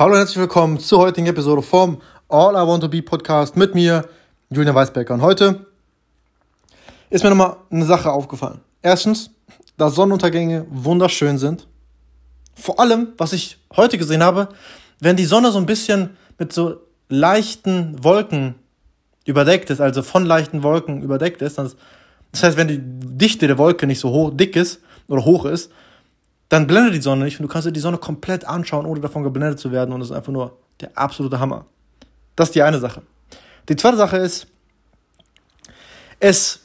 Hallo und herzlich willkommen zur heutigen Episode vom All I Want to Be Podcast mit mir, Julian Weisbecker. Und heute ist mir nochmal eine Sache aufgefallen. Erstens, dass Sonnenuntergänge wunderschön sind. Vor allem, was ich heute gesehen habe, wenn die Sonne so ein bisschen mit so leichten Wolken überdeckt ist, also von leichten Wolken überdeckt ist, das heißt, wenn die Dichte der Wolke nicht so hoch, dick ist oder hoch ist, dann blendet die Sonne nicht und du kannst dir die Sonne komplett anschauen, ohne davon geblendet zu werden und das ist einfach nur der absolute Hammer. Das ist die eine Sache. Die zweite Sache ist, es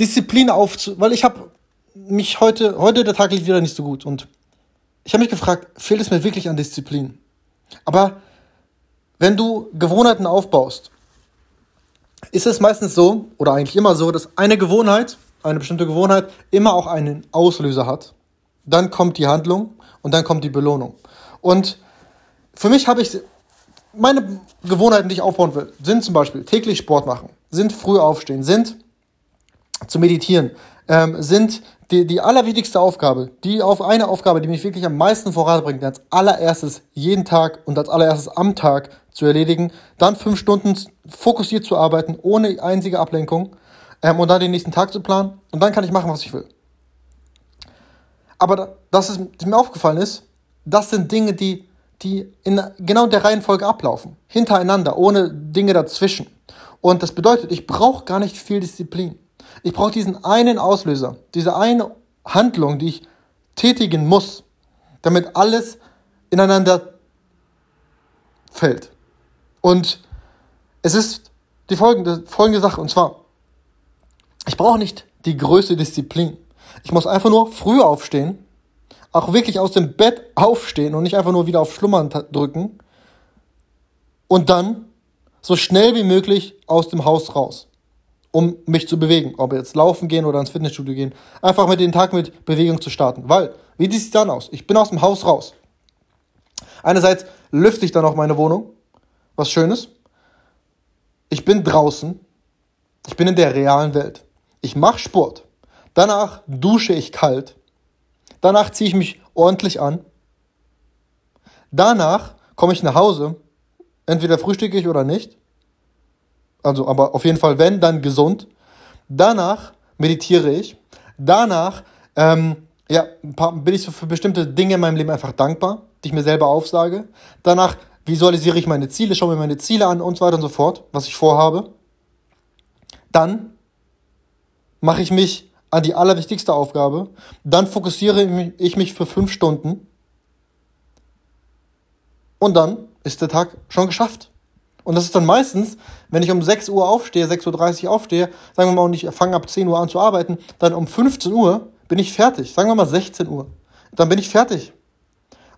Disziplin aufzu... Weil ich habe mich heute, heute der Tag lief wieder nicht so gut und ich habe mich gefragt, fehlt es mir wirklich an Disziplin? Aber wenn du Gewohnheiten aufbaust, ist es meistens so, oder eigentlich immer so, dass eine Gewohnheit eine bestimmte Gewohnheit immer auch einen Auslöser hat. Dann kommt die Handlung und dann kommt die Belohnung. Und für mich habe ich meine Gewohnheiten, die ich aufbauen will, sind zum Beispiel täglich Sport machen, sind früh aufstehen, sind zu meditieren, ähm, sind die, die allerwichtigste Aufgabe, die auf eine Aufgabe, die mich wirklich am meisten voranbringt, als allererstes jeden Tag und als allererstes am Tag zu erledigen, dann fünf Stunden fokussiert zu arbeiten, ohne einzige Ablenkung ähm, und dann den nächsten Tag zu planen und dann kann ich machen, was ich will. Aber das ist mir aufgefallen ist, das sind Dinge, die, die in genau der Reihenfolge ablaufen, hintereinander, ohne Dinge dazwischen. Und das bedeutet, ich brauche gar nicht viel Disziplin. Ich brauche diesen einen Auslöser, diese eine Handlung, die ich tätigen muss, damit alles ineinander fällt. Und es ist die folgende, folgende Sache, und zwar, ich brauche nicht die größte Disziplin. Ich muss einfach nur früh aufstehen, auch wirklich aus dem Bett aufstehen und nicht einfach nur wieder auf Schlummern drücken und dann so schnell wie möglich aus dem Haus raus, um mich zu bewegen, ob jetzt laufen gehen oder ins Fitnessstudio gehen, einfach mit den Tag mit Bewegung zu starten, weil wie sieht es dann aus? Ich bin aus dem Haus raus. Einerseits lüfte ich dann auch meine Wohnung, was Schönes. Ich bin draußen, ich bin in der realen Welt. Ich mache Sport. Danach dusche ich kalt. Danach ziehe ich mich ordentlich an. Danach komme ich nach Hause. Entweder frühstücke ich oder nicht. Also, aber auf jeden Fall, wenn, dann gesund. Danach meditiere ich. Danach ähm, ja, bin ich für bestimmte Dinge in meinem Leben einfach dankbar, die ich mir selber aufsage. Danach visualisiere ich meine Ziele, schaue mir meine Ziele an und so weiter und so fort, was ich vorhabe. Dann mache ich mich an die allerwichtigste Aufgabe, dann fokussiere ich mich für fünf Stunden und dann ist der Tag schon geschafft. Und das ist dann meistens, wenn ich um 6 Uhr aufstehe, 6.30 Uhr aufstehe, sagen wir mal, und ich fange ab 10 Uhr an zu arbeiten, dann um 15 Uhr bin ich fertig. Sagen wir mal 16 Uhr. Dann bin ich fertig.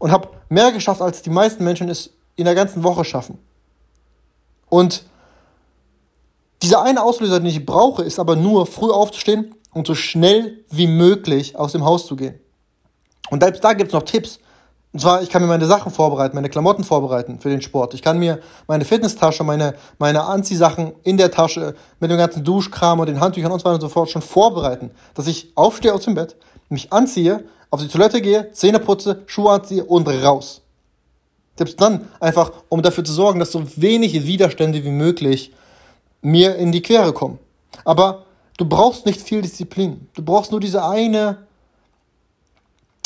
Und habe mehr geschafft, als die meisten Menschen es in der ganzen Woche schaffen. Und dieser eine Auslöser, den ich brauche, ist aber nur früh aufzustehen und so schnell wie möglich aus dem Haus zu gehen. Und selbst da gibt es noch Tipps. Und zwar, ich kann mir meine Sachen vorbereiten, meine Klamotten vorbereiten für den Sport. Ich kann mir meine Fitnesstasche, meine, meine Anziehsachen in der Tasche mit dem ganzen Duschkram und den Handtüchern und so weiter und so fort schon vorbereiten. Dass ich aufstehe aus dem Bett, mich anziehe, auf die Toilette gehe, Zähne putze, Schuhe anziehe und raus. Selbst dann einfach, um dafür zu sorgen, dass so wenig Widerstände wie möglich mir in die Quere kommen. Aber du brauchst nicht viel Disziplin. Du brauchst nur diese eine,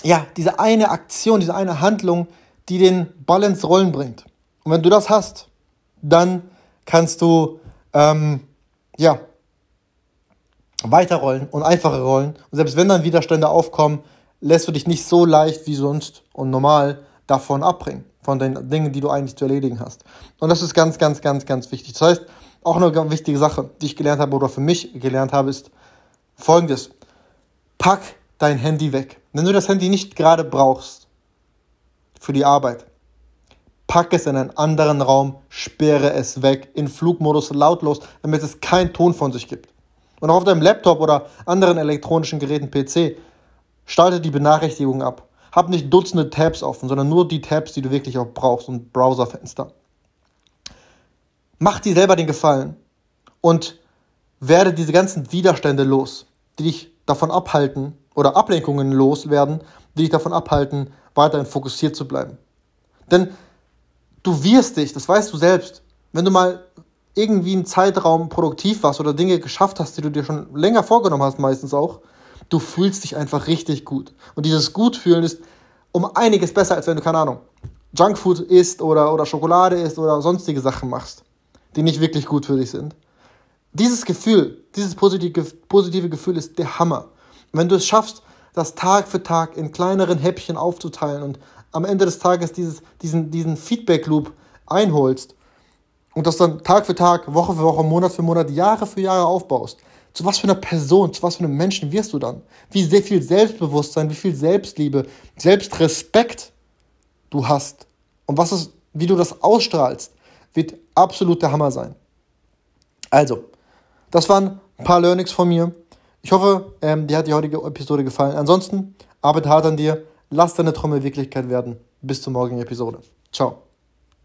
ja, diese eine Aktion, diese eine Handlung, die den Ball ins Rollen bringt. Und wenn du das hast, dann kannst du, ähm, ja, weiterrollen und einfacher rollen. Und selbst wenn dann Widerstände aufkommen, lässt du dich nicht so leicht wie sonst und normal davon abbringen, von den Dingen, die du eigentlich zu erledigen hast. Und das ist ganz, ganz, ganz, ganz wichtig. Das heißt, auch eine wichtige Sache, die ich gelernt habe oder für mich gelernt habe, ist folgendes. Pack dein Handy weg. Wenn du das Handy nicht gerade brauchst für die Arbeit, pack es in einen anderen Raum, sperre es weg, in Flugmodus lautlos, damit es keinen Ton von sich gibt. Und auch auf deinem Laptop oder anderen elektronischen Geräten PC, starte die Benachrichtigungen ab. Hab nicht Dutzende Tabs offen, sondern nur die Tabs, die du wirklich auch brauchst und Browserfenster. Mach dir selber den Gefallen und werde diese ganzen Widerstände los, die dich davon abhalten oder Ablenkungen loswerden, die dich davon abhalten, weiterhin fokussiert zu bleiben. Denn du wirst dich, das weißt du selbst, wenn du mal irgendwie einen Zeitraum produktiv warst oder Dinge geschafft hast, die du dir schon länger vorgenommen hast, meistens auch, du fühlst dich einfach richtig gut. Und dieses Gutfühlen ist um einiges besser, als wenn du, keine Ahnung, Junkfood isst oder, oder Schokolade isst oder sonstige Sachen machst, die nicht wirklich gut für dich sind. Dieses Gefühl, dieses positive, Gefühl ist der Hammer. wenn du es schaffst, das Tag für Tag in kleineren Häppchen aufzuteilen und am Ende des Tages dieses, diesen, diesen Feedback-Loop einholst und das dann Tag für Tag, Woche für Woche, Monat für Monat, Jahre für Jahre aufbaust, zu was für einer Person, zu was für einem Menschen wirst du dann? Wie sehr viel Selbstbewusstsein, wie viel Selbstliebe, Selbstrespekt du hast und was ist, wie du das ausstrahlst, wird absolut der Hammer sein. Also, das waren ein paar Learnings von mir. Ich hoffe, ähm, dir hat die heutige Episode gefallen. Ansonsten, arbeite hart an dir, lass deine Träume Wirklichkeit werden. Bis zur morgigen Episode. Ciao.